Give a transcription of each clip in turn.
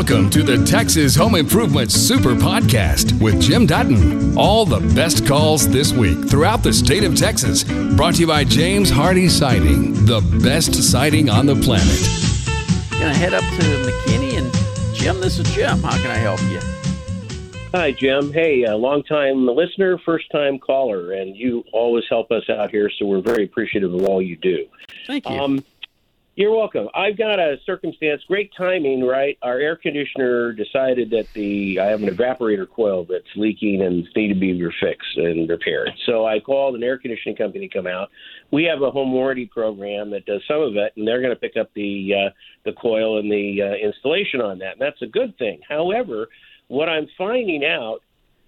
Welcome to the Texas Home Improvement Super Podcast with Jim Dutton. All the best calls this week throughout the state of Texas. Brought to you by James Hardie Siding, the best siding on the planet. Gonna head up to McKinney and Jim, this is Jim. How can I help you? Hi, Jim. Hey, a long time listener, first time caller, and you always help us out here, so we're very appreciative of all you do. Thank you. Um, you're welcome. I've got a circumstance, great timing, right? Our air conditioner decided that the I have an evaporator coil that's leaking and need to be fixed and repaired. So I called an air conditioning company to come out. We have a home warranty program that does some of it, and they're going to pick up the uh, the coil and the uh, installation on that, and that's a good thing. However, what I'm finding out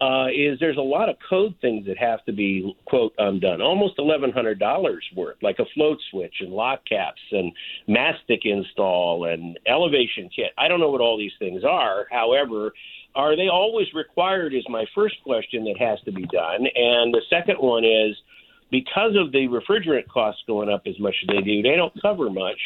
uh, is there's a lot of code things that have to be quote undone. Almost eleven hundred dollars worth, like a float switch and lock caps and mastic install and elevation kit. I don't know what all these things are. However, are they always required? Is my first question that has to be done. And the second one is because of the refrigerant costs going up as much as they do, they don't cover much.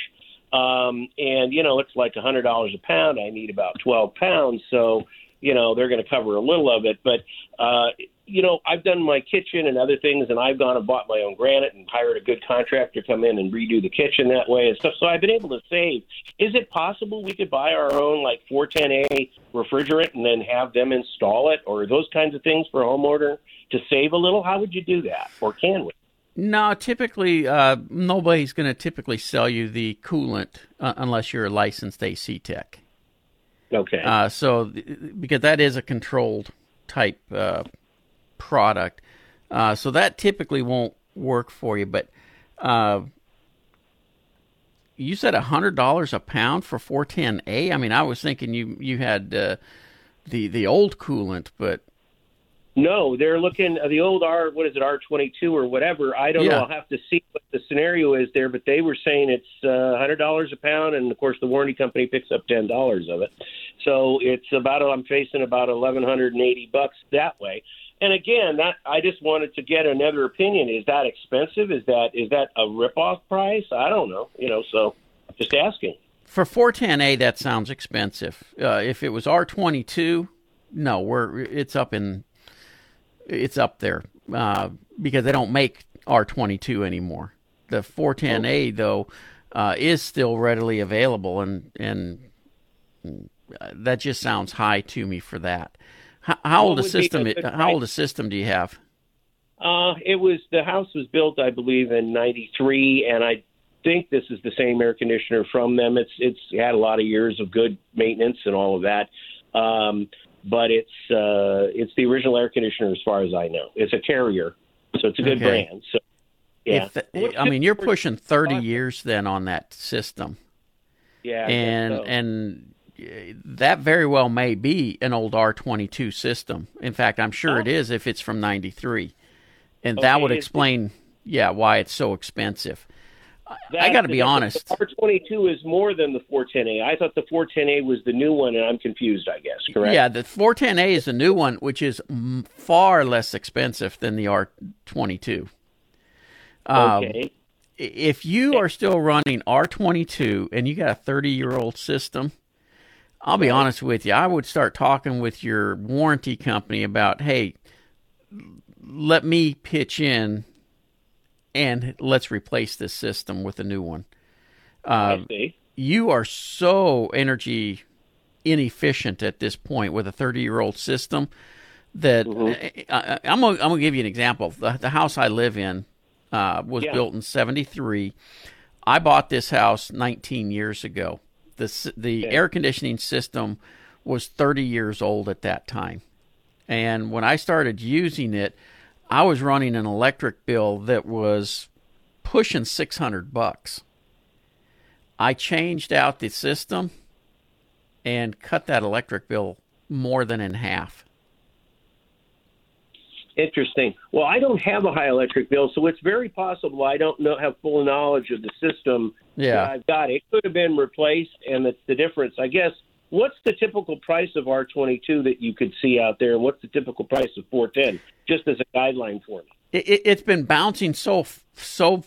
Um, and you know, it's like a hundred dollars a pound. I need about twelve pounds, so you know they're going to cover a little of it. But uh, you know, I've done my kitchen and other things, and I've gone and bought my own granite and hired a good contractor to come in and redo the kitchen that way and stuff. So I've been able to save. Is it possible we could buy our own like 410A refrigerant and then have them install it, or those kinds of things for a homeowner to save a little? How would you do that, or can we? No, typically, uh, nobody's going to typically sell you the coolant uh, unless you're a licensed AC tech. Okay. Uh, so, because that is a controlled type uh, product, uh, so that typically won't work for you. But uh, you said hundred dollars a pound for 410A. I mean, I was thinking you you had uh, the the old coolant, but no, they're looking uh, the old R. What is it, R twenty two or whatever? I don't Yeah. know. I'll have to see what the scenario is there. But they were saying it's uh, hundred dollars a pound, and of course the warranty company picks up ten dollars of it. So it's about I'm facing about eleven hundred and eighty bucks that way. And again, that I just wanted to get another opinion. Is that expensive? Is that is that a ripoff price? I don't know. You know, so just asking. For 410A, that sounds expensive. Uh, if it was R22, no, we're it's up in it's up there uh, because they don't make R22 anymore. The 410A though uh, is still readily available, and and uh, that just sounds high to me for that. How, how old a system? How old a system do you have? Uh, it was the house was built, I believe, in '93, and I think this is the same air conditioner from them. It's it's had a lot of years of good maintenance and all of that, um, but it's uh, it's the original air conditioner as far as I know. It's a Carrier, so it's a good Okay. brand. So yeah, If, I mean, you're pushing 30 years then on that system. yeah, and so. and that very well may be an old R22 system. In fact, I'm sure it Oh. is if it's from '93, and that would explain, yeah, why it's so expensive. I got to be honest. The R22 is more than the 410A. I thought the 410A was the new one, and I'm confused. I guess correct. Yeah, the 410A is the new one, which is m- far less expensive than the R22. Um, Okay. if you are still running R22 and you got a 30 year old system, I'll be honest with you, I would start talking with your warranty company about, hey, let me pitch in and let's replace this system with a new one. Um, see. You are so energy inefficient at this point with a 30 year old system that mm-hmm. uh, I, I'm going I'm to give you an example. The, the house I live in uh, was Yeah. built in 73. I bought this house 19 years ago. The, the Okay. air conditioning system was 30 years old at that time. And when I started using it, I was running an electric bill that was pushing 600 bucks. I changed out the system and cut that electric bill more than in half. Interesting. Well, I don't have a high electric bill, so it's very possible I don't know have full knowledge of the system Yeah. that I've got. It could have been replaced, and that's the difference. I guess. What's the typical price of R22 that you could see out there, and what's the typical price of 410? Just as a guideline for me. It, it, it's been bouncing so so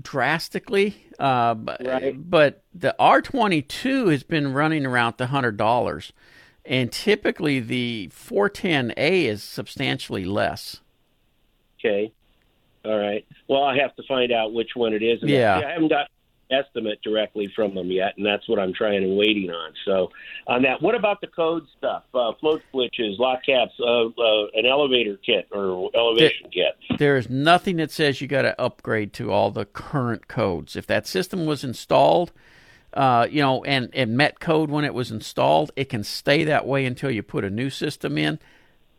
drastically, uh, Right. but the R22 has been running around the hundred dollars, and typically the 410A is substantially less. Okay. All right. Well, I have to find out which one it is. And Yeah. I haven't got estimate directly from them yet, and that's what I'm trying and waiting on. So, on that, what about the code stuff? Uh, float switches, lock caps, uh, uh, an elevator kit or elevation kit. There is nothing that says you got to upgrade to all the current codes. If that system was installed, uh, you know, and, and met code when it was installed, it can stay that way until you put a new system in.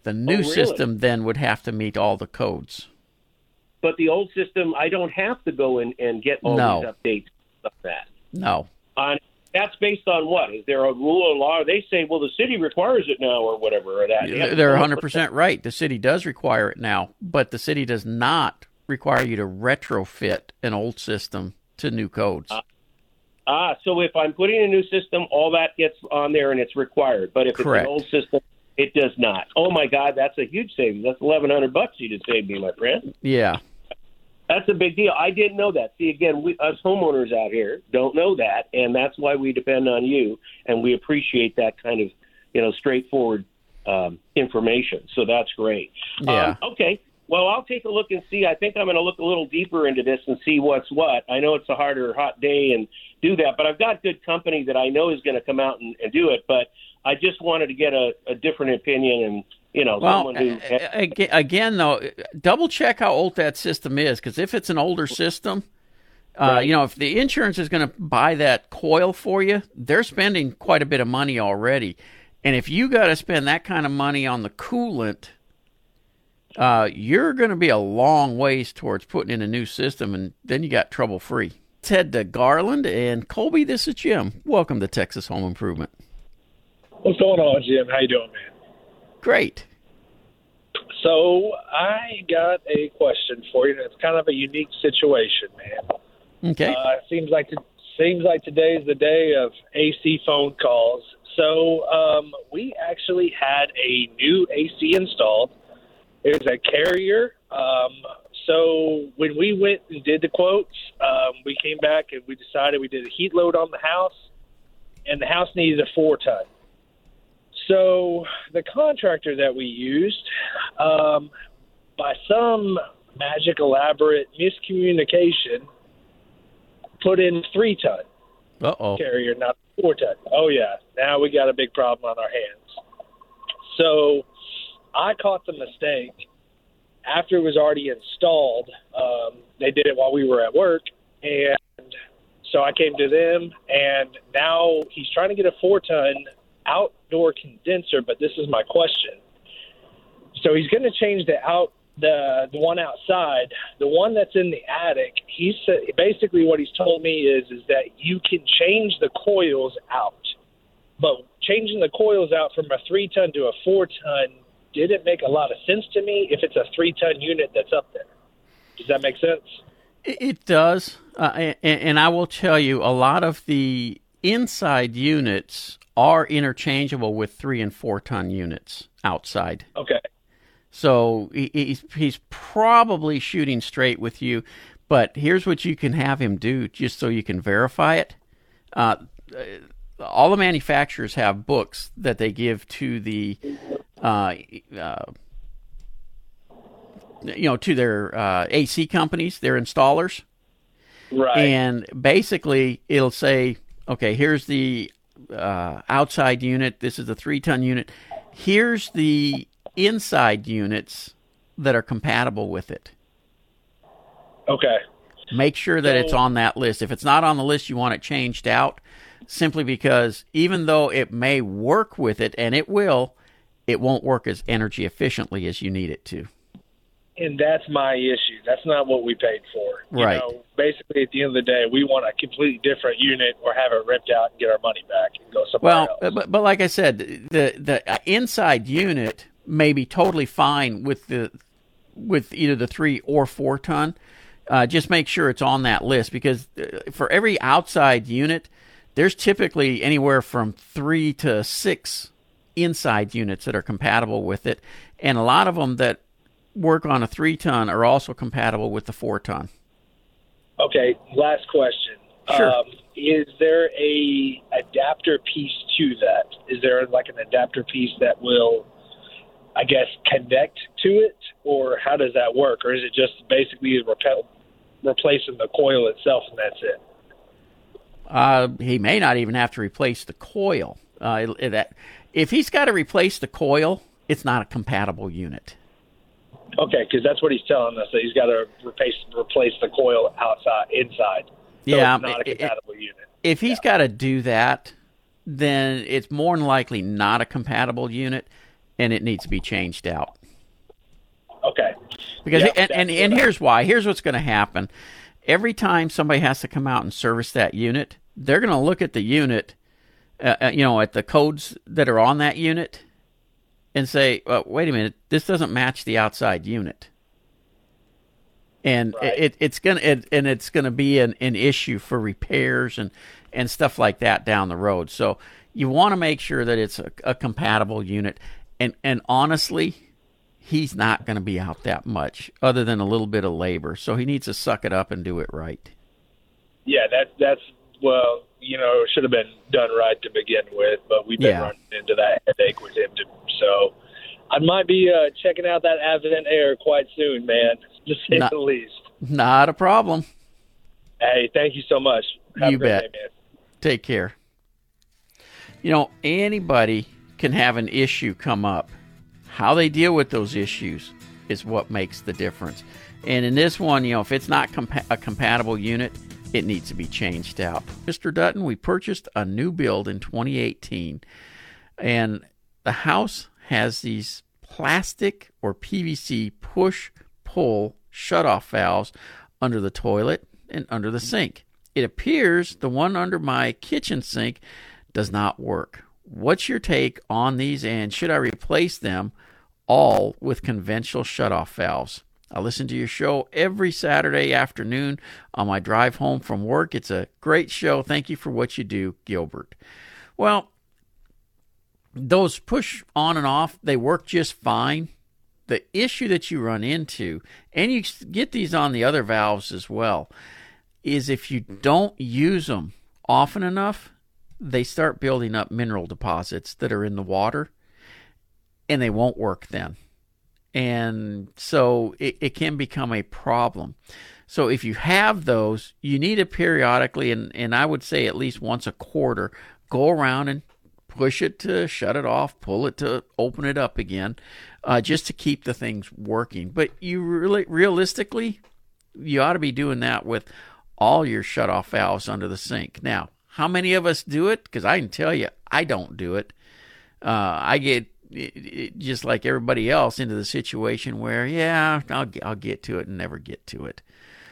The new really? system then would have to meet all the codes. But the old system, I don't have to go in and get all No. these updates of that. No. On that's based on what? Is there a rule or law? They say, well, the city requires it now, or whatever. Or that They're 100% right. The city does require it now, but the city does not require you to retrofit an old system to new codes. Ah, so if I'm putting a new system, all that gets on there and it's required. But if Correct. it's an old system, it does not. Oh my God, that's a huge savings. That's eleven hundred bucks you just saved me, my friend. yeah. That's a big deal. I didn't know that. See, again, we us homeowners out here don't know that, and that's why we depend on you, and we appreciate that kind of, you know, straightforward um, information. So that's great. Yeah. Um, okay. Well, I'll take a look and see. I think I'm going to look a little deeper into this and see what's what. I know it's a harder, hot day and do that, but I've got good company that I know is going to come out and, and do it. But I just wanted to get a, a different opinion and, you know, Well, someone who. a- a- again, though, double check how old that system is because if it's an older system, uh, you know, if the insurance is going to buy that coil for you, they're spending quite a bit of money already. And if you got to spend that kind of money on the coolant, uh, you're going to be a long ways towards putting in a new system, and then you got trouble free. Let's head to Garland and Colby. This is Jim. Welcome to Texas Home Improvement. What's going on, Jim? How you doing, man? Great. So I got a question for you. and It's kind of a unique situation, man. Okay. Uh, it seems like to, seems like today is the day of AC phone calls. So um, we actually had a new AC installed. It was a carrier. Um, so when we went and did the quotes, um, we came back and we decided we did a heat load on the house, and the house needed a four ton. So the contractor that we used, um, by some magic elaborate miscommunication, put in three ton Uh oh. carrier, not four ton. Oh yeah, now we got a big problem on our hands. So I caught the mistake after it was already installed. Um, they did it while we were at work, and so I came to them, and now he's trying to get a four ton outdoor condenser. But this is my question. So he's going to change the out the the one outside, the one that's in the attic. He said basically what he's told me is is that you can change the coils out, but changing the coils out from a three ton to a four ton didn't make a lot of sense to me. If it's a three ton unit that's up there, does that make sense? It does, uh, and, and I will tell you, a lot of the inside units are interchangeable with three and four ton units outside. Okay. So he's he's probably shooting straight with you, but here's what you can have him do, just so you can verify it. Uh, all the manufacturers have books that they give to the, uh, uh, you know, to their uh, AC companies, their installers. Right. And basically, it'll say, okay, here's the uh, outside unit. This is a three ton unit. Here's the inside units that are compatible with it. okay. Make sure that it's on that list. If it's not on the list, you want it changed out simply because even though it may work with it, and it will, it won't work as energy efficiently as you need it to. And that's my issue. That's not what we paid for. You Right. Know, basically, at the end of the day, we want a completely different unit or have it ripped out and get our money back and go somewhere Well, else. but, but like I said, the the inside unit may be totally fine with the with either the three or four ton. Uh, just make sure it's on that list because uh, for every outside unit, there's typically anywhere from three to six inside units that are compatible with it, and a lot of them that work on a three ton are also compatible with the four ton. Okay, last question. Sure. Um, is there a adapter piece to that? Is there like an adapter piece that will, I guess, connect to it, or how does that work, or is it just basically repel, replacing the coil itself and that's it? Uh, he may not even have to replace the coil. Uh, it- if he's got to replace the coil, it's not a compatible unit. Okay, because that's what he's telling us that he's got to replace replace the coil outside inside. So Yeah, it's not a it- it- compatible unit. If he's got to do that, then it's more than likely not a compatible unit, and it needs to be changed out. Okay. Because Yeah, and, and, and here's why. Here's what's going to happen. Every time somebody has to come out and service that unit, they're going to look at the unit, uh, uh, you know, at the codes that are on that unit, and say, well, "Wait a minute, this doesn't match the outside unit." And Right. it, it's gonna it, and it's gonna be an, an issue for repairs and and stuff like that down the road. So you want to make sure that it's a, a compatible unit. And and honestly, he's not going to be out that much other than a little bit of labor. So he needs to suck it up and do it right. Yeah, that that's well, you know, it should have been done right to begin with, but we've been Yeah. running into that headache with him. To, so I might be uh, checking out that Avent Air quite soon, man. To say Not- the least. Not a problem. Hey, thank you so much. Have You bet. day, man. Take care. You know, anybody can have an issue come up. How they deal with those issues is what makes the difference. And in this one, you know, if it's not compa- a compatible unit, it needs to be changed out. Mr. Dutton, we purchased a new build in 2018, and the house has these plastic or PVC push pull shut-off valves under the toilet and under the sink. It appears the one under my kitchen sink does not work. What's your take on these and should I replace them all with conventional shut-off valves? I listen to your show every Saturday afternoon on my drive home from work. It's a great show. Thank you for what you do, Gilbert. Well, those push on and off, they work just fine. The issue that you run into, and you get these on the other valves as well, is if you don't use them often enough, they start building up mineral deposits that are in the water and they won't work then. And so it, it can become a problem. So if you have those, you need to periodically, and, and I would say at least once a quarter, go around and push it to shut it off, pull it to open it up again, uh, just to keep the things working. But you really, realistically, you ought to be doing that with all your shut off valves under the sink. Now, how many of us do it? Because I can tell you, I don't do it. Uh, I get it, it, just like everybody else into the situation where, yeah, I'll I'll get to it and never get to it.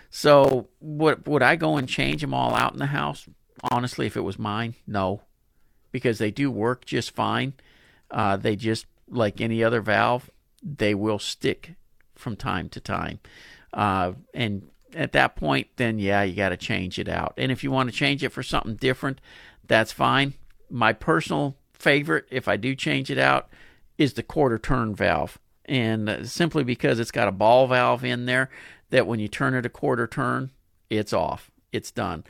So, would would I go and change them all out in the house? Honestly, if it was mine, no, because they do work just fine. Uh, they just like any other valve, they will stick from time to time, uh, and at that point, then yeah, you got to change it out. And if you want to change it for something different, that's fine. My personal favorite, if I do change it out, is the quarter turn valve. And uh, simply because it's got a ball valve in there, that when you turn it a quarter turn, it's off. It's done.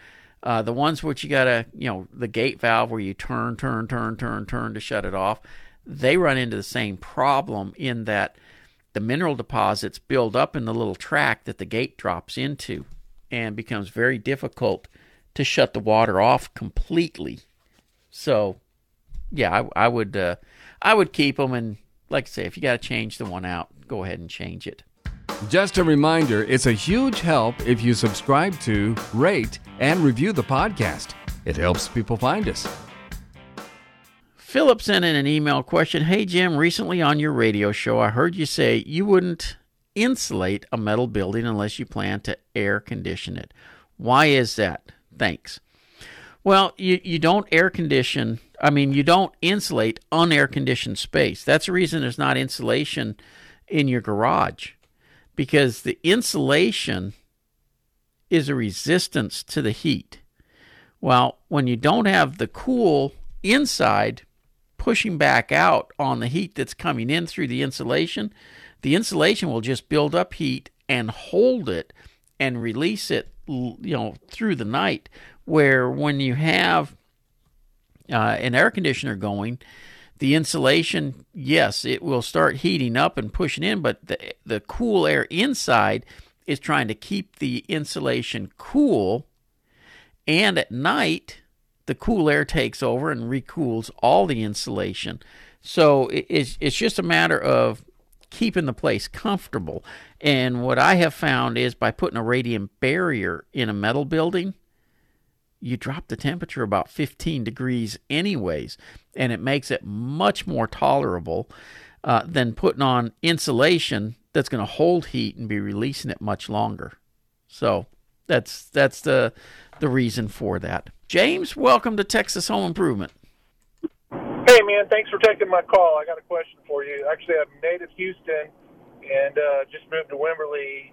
Uh, the ones which you got to, you know, the gate valve where you turn, turn, turn, turn, turn to shut it off, they run into the same problem in that the mineral deposits build up in the little track that the gate drops into and becomes very difficult to shut the water off completely. So, yeah, I, I would uh, I would keep them and like I say, if you got to change the one out, go ahead and change it. Just a reminder it's a huge help if you subscribe to, rate, and review the podcast. It helps people find us. Philip sent in an email question Hey, Jim, recently on your radio show, I heard you say you wouldn't insulate a metal building unless you plan to air condition it. Why is that? Thanks. Well, you, you don't air condition, I mean, you don't insulate unair conditioned space. That's the reason there's not insulation in your garage because the insulation is a resistance to the heat. Well, when you don't have the cool inside pushing back out on the heat that's coming in through the insulation, the insulation will just build up heat and hold it and release it you know through the night. Where when you have uh, an air conditioner going, the insulation, yes, it will start heating up and pushing in, but the the cool air inside is trying to keep the insulation cool. And at night, the cool air takes over and recools all the insulation. So it's it's just a matter of keeping the place comfortable. And what I have found is by putting a radiant barrier in a metal building, you drop the temperature about 15 degrees anyways, and it makes it much more tolerable uh, than putting on insulation that's going to hold heat and be releasing it much longer. So that's that's the the reason for that. James, welcome to Texas Home Improvement. Hey man, thanks for taking my call. I got a question for you. Actually, I'm native Houston and uh, just moved to Wimberley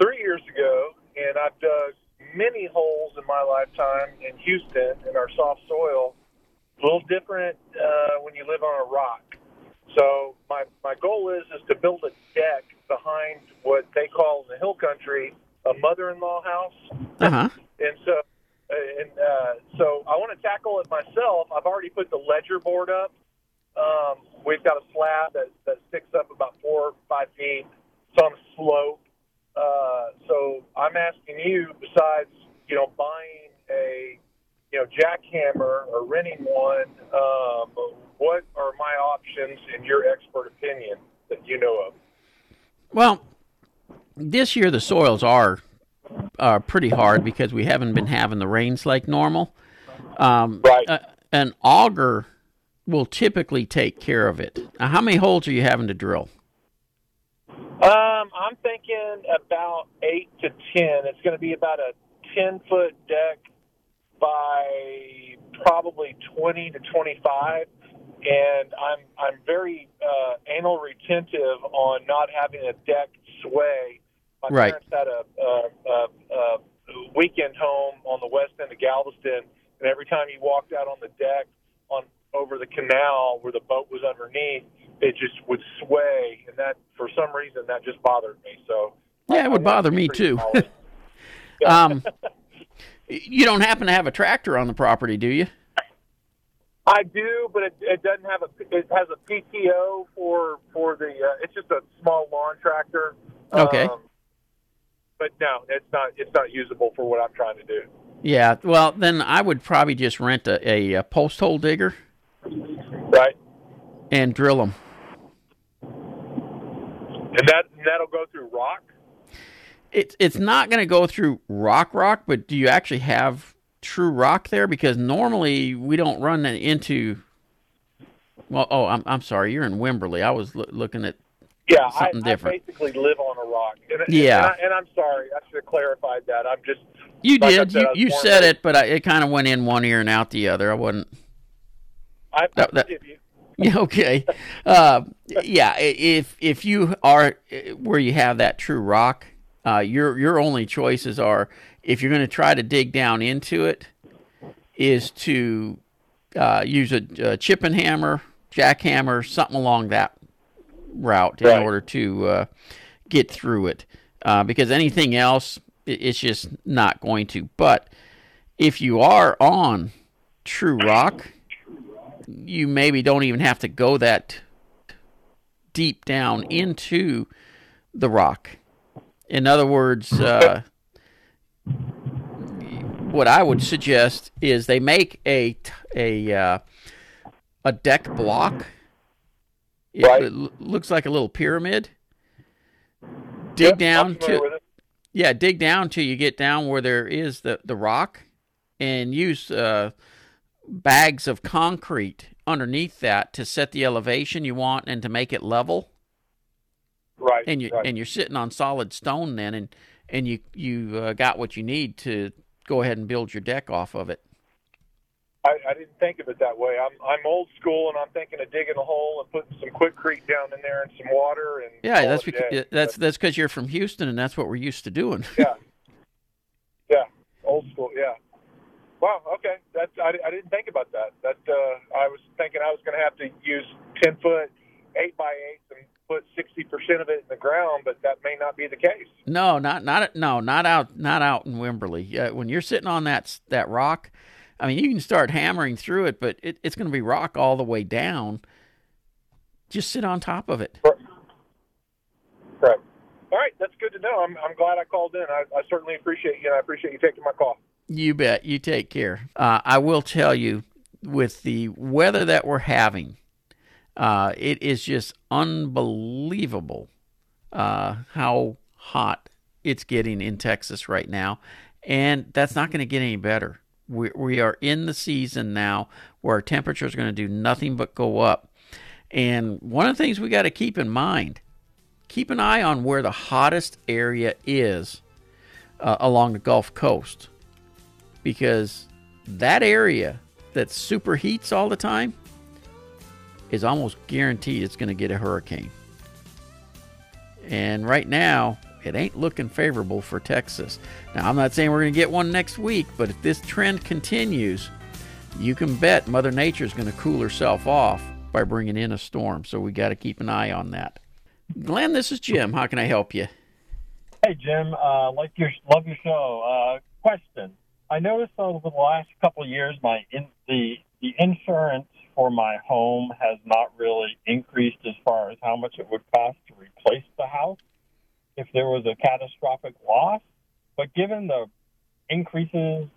three years ago, and I've dug many holes in my lifetime in Houston in our soft soil. A little different uh, when you live on a rock. So my my goal is is to build a deck behind what they call in the hill country a mother-in-law house. Uh-huh. And so and uh, so I want to tackle it myself. I've already put the ledger board up. Um, we've got a slab that, that sticks up about four or five feet. It's on a slope. Uh, so I'm asking you, besides you know buying a you know jackhammer or renting one, um, what are my options in your expert opinion that you know of? Well, this year the soils are uh, pretty hard because we haven't been having the rains like normal. Um, Right. uh, an auger will typically take care of it. Now, how many holes are you having to drill? Um, I'm thinking about eight to ten. It's going to be about a ten foot deck by probably twenty to twenty five, and I'm I'm very uh, anal retentive on not having a deck sway. My Right. parents had a, a, a, a weekend home on the west end of Galveston, and every time you walked out on the deck on over the canal where the boat was underneath, it just would sway, and that for some reason that just bothered me. So Yeah, it would bother me too. Um, you don't happen to have a tractor on the property, do you? I do, but it, it doesn't have a. It has a PTO for for the. Uh, it's just a small lawn tractor. Okay. Um, but no, it's not. It's not usable for what I'm trying to do. Yeah. Well, then I would probably just rent a, a, a post hole digger Right. and drill them. And that and that'll go through rock. It's it's not going to go through rock rock, but do you actually have true rock there? Because normally we don't run into. Well, oh, I'm I'm sorry. You're in Wimberley. I was loo- looking at. Yeah, I, Something different. I basically live on a rock. And, Yeah. and, I, I'm sorry. I should have clarified that. I'm just. You Like did. said, you you said it, but I, it kind of went in one ear and out the other. I wasn't. I, That- that- forgive you. Yeah, okay. Uh, yeah, if if you are where you have that true rock, uh, your your only choices are if you're going to try to dig down into it, is to uh, use a, a chipping hammer, jackhammer, something along that route in Right. order to uh, get through it. Uh, because anything else, it's just not going to. But if you are on true rock, you maybe don't even have to go that deep down into the rock. In other words, uh, what I would suggest is they make a a uh, a deck block. It, Right. it looks like a little pyramid. Dig Yep, down to yeah, dig down till you get down where there is the, the rock and use uh, bags of concrete underneath that to set the elevation you want and to make it level. Right. And you right. and you're sitting on solid stone then and and you you uh, got what you need to go ahead and build your deck off of it. I, I didn't think of it that way. I'm I'm old school, and I'm thinking of digging a hole and putting some Quikrete down in there and some water and Yeah, that's because day. that's that's because you're from Houston and that's what we're used to doing. yeah, yeah, old school. Yeah. Wow. Okay. That's I, I didn't think about that. That uh, I was thinking I was going to have to use ten foot eight by eights and put sixty percent percent of it in the ground, but that may not be the case. No, not not no, not out not out in Wimberley. Uh, when you're sitting on that that rock, I mean, you can start hammering through it, but it, it's going to be rock all the way down. Just sit on top of it. Right. All right, that's good to know. I'm, I'm glad I called in. I, I certainly appreciate you, and I appreciate you taking my call. You bet. You take care. Uh, I will tell you, with the weather that we're having, uh, it is just unbelievable uh, how hot it's getting in Texas right now, and that's not going to get any better. We, we are in the season now where our temperature is going to do nothing but go up. And one of the things we got to keep in mind keep an eye on where the hottest area is uh, along the Gulf Coast because that area that superheats all the time is almost guaranteed it's going to get a hurricane. And right now, it ain't looking favorable for Texas. Now, I'm not saying we're going to get one next week, but if this trend continues, you can bet Mother Nature is going to cool herself off by bringing in a storm. So we got to keep an eye on that. Glenn, this is Jim. How can I help you? Hey, Jim. Uh, like your love your show. Uh, question: I noticed over the last couple of years, my in, the the insurance for my home has not really increased as far as how much it would cost to replace the house if there was a catastrophic loss. But given the increases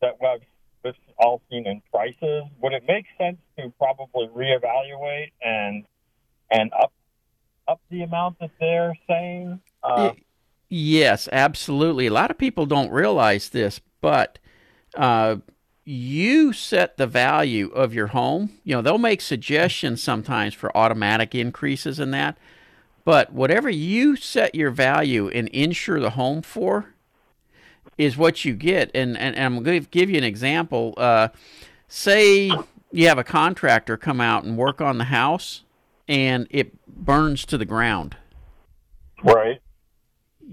that we've, we've all seen in prices, would it make sense to probably reevaluate and and up up the amount that they're saying? Uh, yes, absolutely. A lot of people don't realize this, but uh, you set the value of your home. You know, they'll make suggestions sometimes for automatic increases in that. But whatever you set your value and insure the home for is what you get. And, and, and I'm going to give you an example. Uh, say you have a contractor come out and work on the house and it burns to the ground. Right.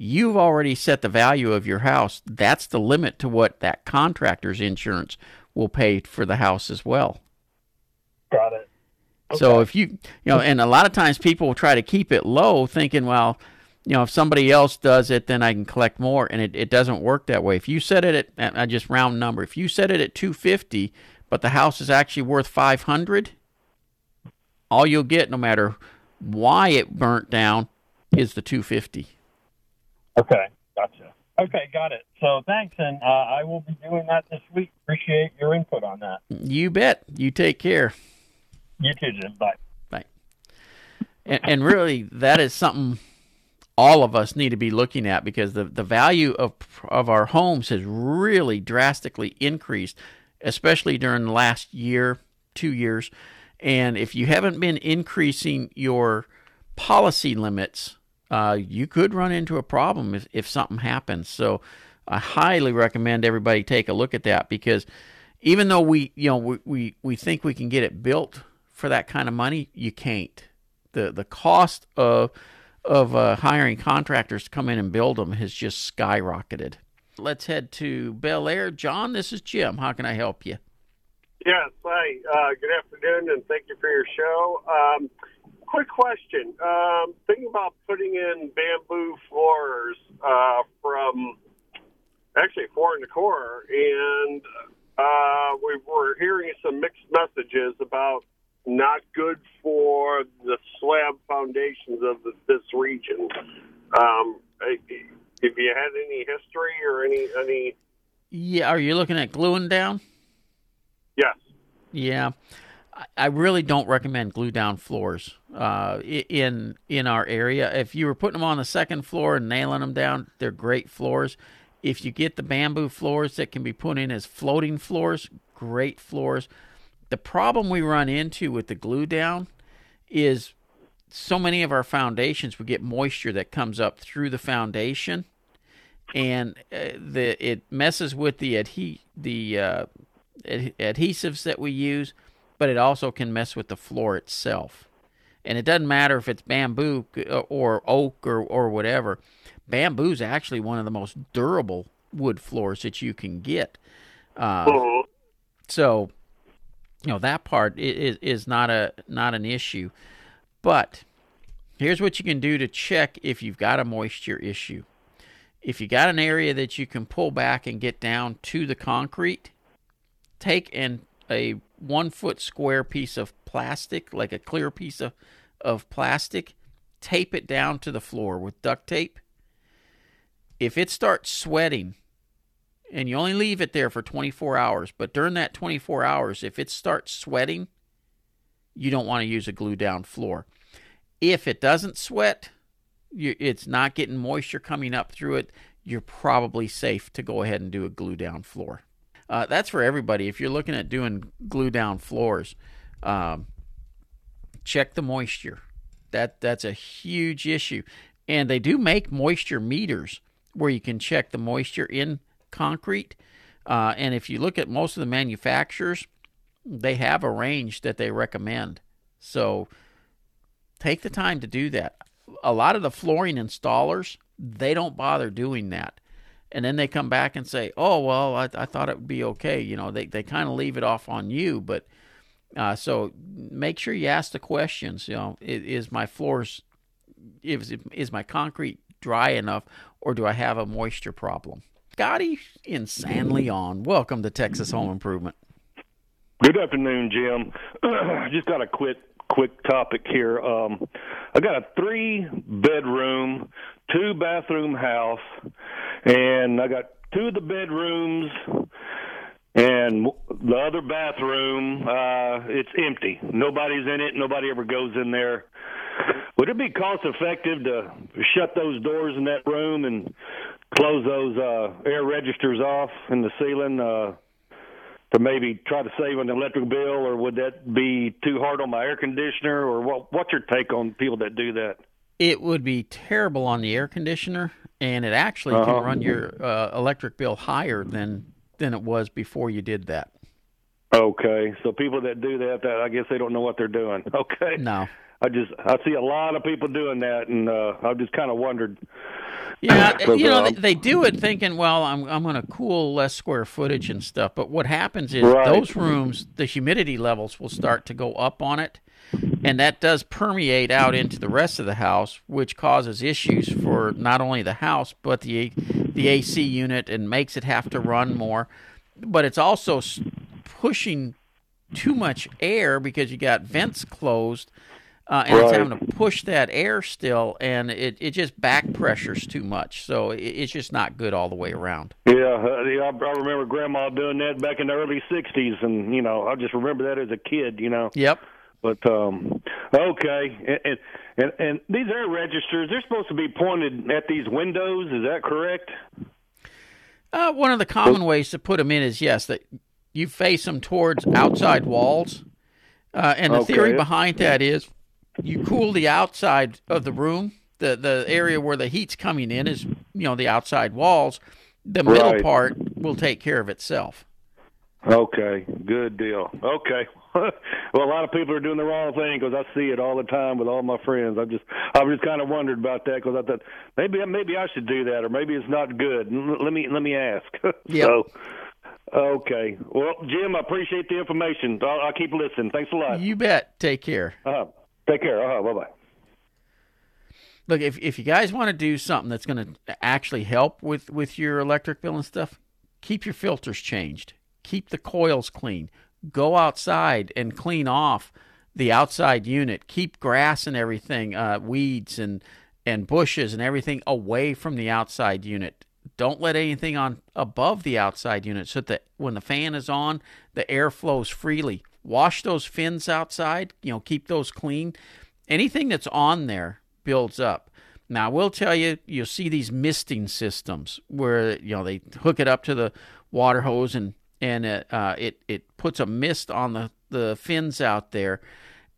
You've already set the value of your house. That's the limit to what that contractor's insurance will pay for the house as well. Got it. So if you, you know, and a lot of times people will try to keep it low thinking, well, you know, if somebody else does it, then I can collect more. And it, it doesn't work that way. If you set it at, I just round number, if you set it at 250, but the house is actually worth 500, all you'll get, no matter why it burnt down, is the 250. Okay, gotcha. Okay, got it. So thanks, and uh, I will be doing that this week. Appreciate your input on that. You bet. You take care. You too, Jim. Bye. Bye. And, and really, that is something all of us need to be looking at because the, the value of of our homes has really drastically increased, especially during the last year, two years. And if you haven't been increasing your policy limits, uh, you could run into a problem if, if something happens. So I highly recommend everybody take a look at that because even though we, you know, we, we, we think we can get it built for that kind of money, you can't. The the cost of of uh, hiring contractors to come in and build them has just skyrocketed. Let's head to Bellaire. John, this is Jim. How can I help you? Yes, hi. Uh, good afternoon, and thank you for your show. Um, quick question. Um, thinking about putting in bamboo floors uh, from actually and Decor, and uh, we were hearing some mixed messages about not good for the slab foundations of the, this region. Um, have you had any history or any any? Yeah, are you looking at gluing down? Yes. Yeah. I really don't recommend glue down floors uh, in in our area. If you were putting them on the second floor and nailing them down, they're great floors. If you get the bamboo floors that can be put in as floating floors, great floors. The problem we run into with the glue down is so many of our foundations we get moisture that comes up through the foundation, and uh, the it messes with the adhe- the uh, ad- adhesives that we use, but it also can mess with the floor itself. And it doesn't matter if it's bamboo uh, or oak or, or whatever. Bamboo is actually one of the most durable wood floors that you can get. Uh, Mhm. so, you know that part is is not a not an issue, but Here's what you can do to check if you've got a moisture issue. If you got an area that you can pull back and get down to the concrete, take and a one foot square piece of plastic, like a clear piece of, of plastic, tape it down to the floor with duct tape. If it starts sweating, and you only leave it there for 24 hours, but during that 24 hours, if it starts sweating, you don't want to use a glue down floor. If it doesn't sweat, you, it's not getting moisture coming up through it, you're probably safe to go ahead and do a glue down floor. Uh, that's for everybody. If you're looking at doing glue down floors, um, check the moisture. That that's a huge issue, and they do make moisture meters where you can check the moisture in concrete. Uh, and if you look at most of the manufacturers, they have a range that they recommend. So take the time to do that. A lot of the flooring installers, they don't bother doing that. And then they come back and say, oh, well, I, I thought it would be okay. You know, they, they kind of leave it off on you. But uh, so make sure you ask the questions. You know, is, is my floors, is, is my concrete dry enough or do I have a moisture problem? Scotty in San Leon. Welcome to Texas Home Improvement. Good afternoon, Jim. Just got a quick quick topic here. Um, I got a three bedroom, two bathroom house, and I got two of the bedrooms and the other bathroom uh it's empty nobody's in it nobody ever goes in there would it be cost effective to shut those doors in that room and close those uh, air registers off in the ceiling uh, to maybe try to save an electric bill, or would that be too hard on my air conditioner? Or what? What's your take on people that do that? It would be terrible on the air conditioner, and it actually uh-huh. can run your uh, electric bill higher than than it was before you did that. Okay, so people that do that, that I guess they don't know what they're doing. Okay. No. I just I see a lot of people doing that, and uh, I've just kind of wondered. Yeah, you know uh, they, they, do it thinking, well, I'm I'm going to cool less square footage and stuff. But what happens is right. those rooms, the humidity levels will start to go up on it, and that does permeate out into the rest of the house, which causes issues for not only the house but the the AC unit, and makes it have to run more. But it's also pushing too much air because you got vents closed uh, and right. it's having to push that air still, and it, it just back pressures too much. So it, it's just not good all the way around. Yeah, uh, yeah, I, I remember Grandma doing that back in the early '60s, and you know, I just remember that as a kid. You know. Yep. But um, okay, and, and and these air registers, they're supposed to be pointed at these windows. Is that correct? Uh, one of the common ways to put them in is yes, that you face them towards outside walls. Uh, and the okay. theory behind that is you cool the outside of the room. The the area where the heat's coming in is you know the outside walls. The middle right. part will take care of itself. Okay, good deal. Okay. well, a lot of people are doing the wrong thing because I see it all the time with all my friends. I just, I just kind of wondered about that because I thought maybe, maybe I should do that, or maybe it's not good. Let me, let me ask. Yeah. so, okay. Well, Jim, I appreciate the information. I'll, I'll, keep listening. Thanks a lot. You bet. Take care. Uh-huh. Take care. Uh-huh. Bye bye. Look, if if you guys want to do something that's going to actually help with with your electric bill and stuff, keep your filters changed. Keep the coils clean. Go outside and clean off the outside unit. Keep grass and everything, uh, weeds and and bushes and everything away from the outside unit. Don't let anything on above the outside unit so that when the fan is on, the air flows freely. Wash those fins outside, you know, keep those clean. Anything that's on there builds up. Now, I will tell you, you'll see these misting systems where, you know, they hook it up to the water hose and, and it, uh, it, it puts a mist on the, the fins out there.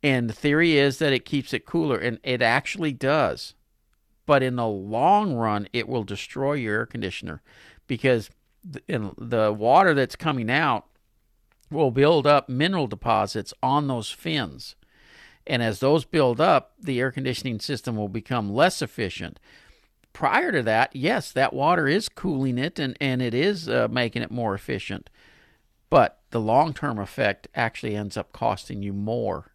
And the theory is that it keeps it cooler, and it actually does. But in the long run, it will destroy your air conditioner because the, the water that's coming out will build up mineral deposits on those fins. And as those build up, the air conditioning system will become less efficient. Prior to that, yes, that water is cooling it and, and it is uh, making it more efficient. But the long term effect actually ends up costing you more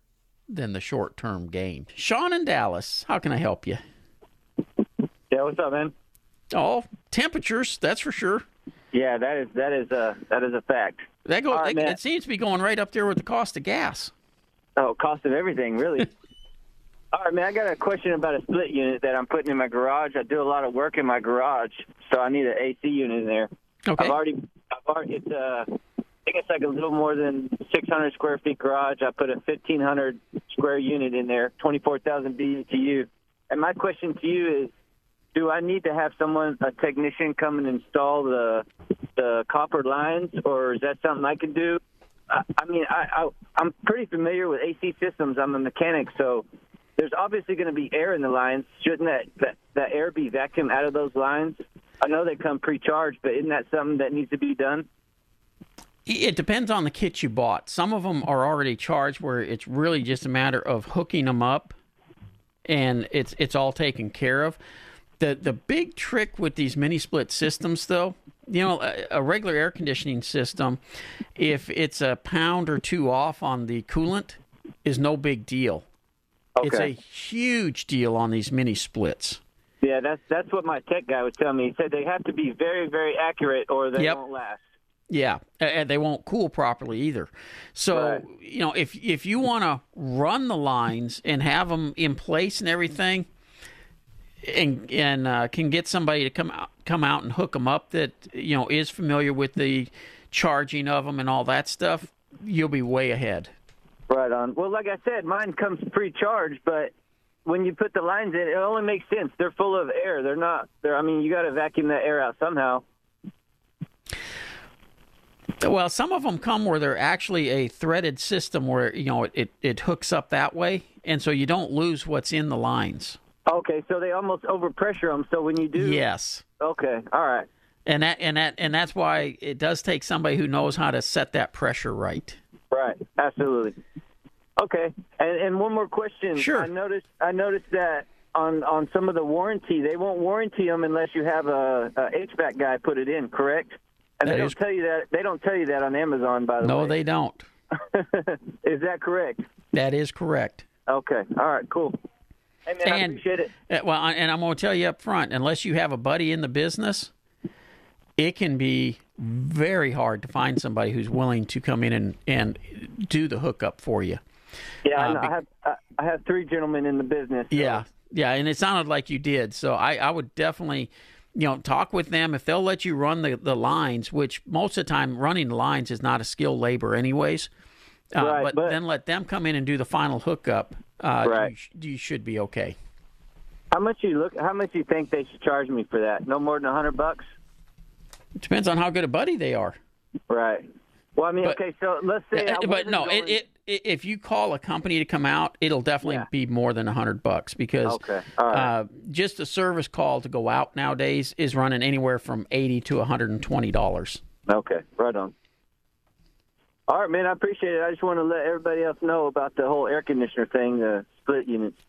than the short term gain. Sean in Dallas, how can I help you? Yeah, what's up, man? Oh, temperatures, that's for sure. Yeah, that is that is a that is a fact. That go. All right, it, man. it seems to be going right up there with the cost of gas. Oh, cost of everything, really. All right, man. I got a question about a split unit that I'm putting in my garage. I do a lot of work in my garage, so I need an AC unit in there. Okay. I've already, I've already. It's uh, I think it's like a little more than 600 square feet garage. I put a 1500 square unit in there, 24,000 BTU. And my question to you is, do I need to have someone, a technician, come and install the the copper lines, or is that something I can do? I, I mean, I, I I'm pretty familiar with AC systems. I'm a mechanic, so there's obviously going to be air in the lines. Shouldn't that, that that air be vacuumed out of those lines? I know they come pre-charged, but isn't that something that needs to be done? It depends on the kit you bought. Some of them are already charged, where it's really just a matter of hooking them up, and it's it's all taken care of. the The big trick with these mini split systems, though, you know, a, a regular air conditioning system, if it's a pound or two off on the coolant, is no big deal. Okay. It's a huge deal on these mini splits. Yeah, that's that's what my tech guy was telling me. He said they have to be very, very accurate, or they Yep. won't last. Yeah, and they won't cool properly either. So Right. you know, if if you want to run the lines and have them in place and everything, and and uh, can get somebody to come out come out and hook them up that you know is familiar with the charging of them and all that stuff, you'll be way ahead. Right on. Well, like I said, mine comes pre-charged, but when you put the lines in, it only makes sense. They're full of air. They're not. They're. I mean, you got to vacuum that air out somehow. Well, some of them come where they're actually a threaded system where you know it, it, it hooks up that way, and so you don't lose what's in the lines. Okay, so they almost overpressure them. So when you do, Yes. Okay. All right. And that and that and that's why it does take somebody who knows how to set that pressure right. Right. Absolutely. Okay. And and one more question. Sure. I noticed. I noticed that on on some of the warranty, they won't warranty them unless you have a, a HVAC guy put it in. Correct. And That they is- don't tell you that. They don't tell you that on Amazon. By the No, way. No, they don't. Is that correct? That is correct. Okay. All right. Cool. Hey man, I And- appreciate it. Uh, Well, I- and I'm going to tell you up front, unless you have a buddy in the business, it can be very hard to find somebody who's willing to come in and, and do the hookup for you. Yeah, I, Uh, I have I, I have three gentlemen in the business. so- Yeah, yeah, and it sounded like you did. So I, I would definitely, you know, talk with them if they'll let you run the, the lines. Which most of the time, running the lines is not a skilled labor, anyways. Uh, Right, but, but- then let them come in and do the final hookup. Uh, Right. you, sh- you should be okay. How much you look? How much you think they should charge me for that? No more than a hundred bucks. It depends on how good a buddy they are. Right. Well, I mean, But- okay. So let's say. I Uh, but no, going- it, it, if you call a company to come out, it'll definitely Yeah. be more than a hundred bucks because Okay. Right. uh, just a service call to go out nowadays is running anywhere from eighty to one hundred and twenty dollars. Okay, right on. All right, man. I appreciate it. I just want to let everybody else know about the whole air conditioner thing, the split units,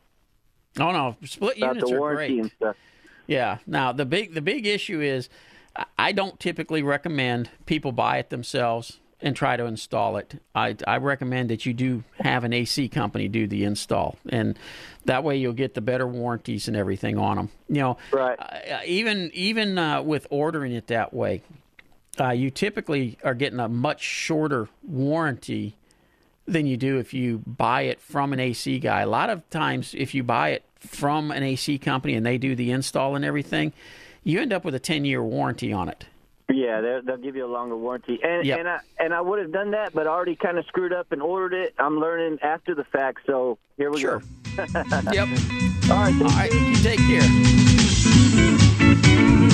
Oh no, split about units the are great. and stuff. Yeah. Now the big the big issue is I don't typically recommend people buy it themselves and try to install it. I I recommend that you do have an AC company do the install, and that way you'll get the better warranties and everything on them. You know, Right. uh, even even uh, with ordering it that way, uh, you typically are getting a much shorter warranty than you do if you buy it from an AC guy. A lot of times, if you buy it from an AC company and they do the install and everything, you end up with a 10 year warranty on it. Yeah, they'll, they'll give you a longer warranty. And Yep. and I and I would have done that, but I already kind of screwed up and ordered it. I'm learning after the fact, so here we Sure. go. Yep. All right. All right. You take care.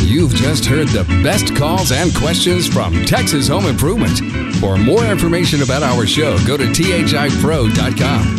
You've just heard the best calls and questions from Texas Home Improvement. For more information about our show, go to thipro.com.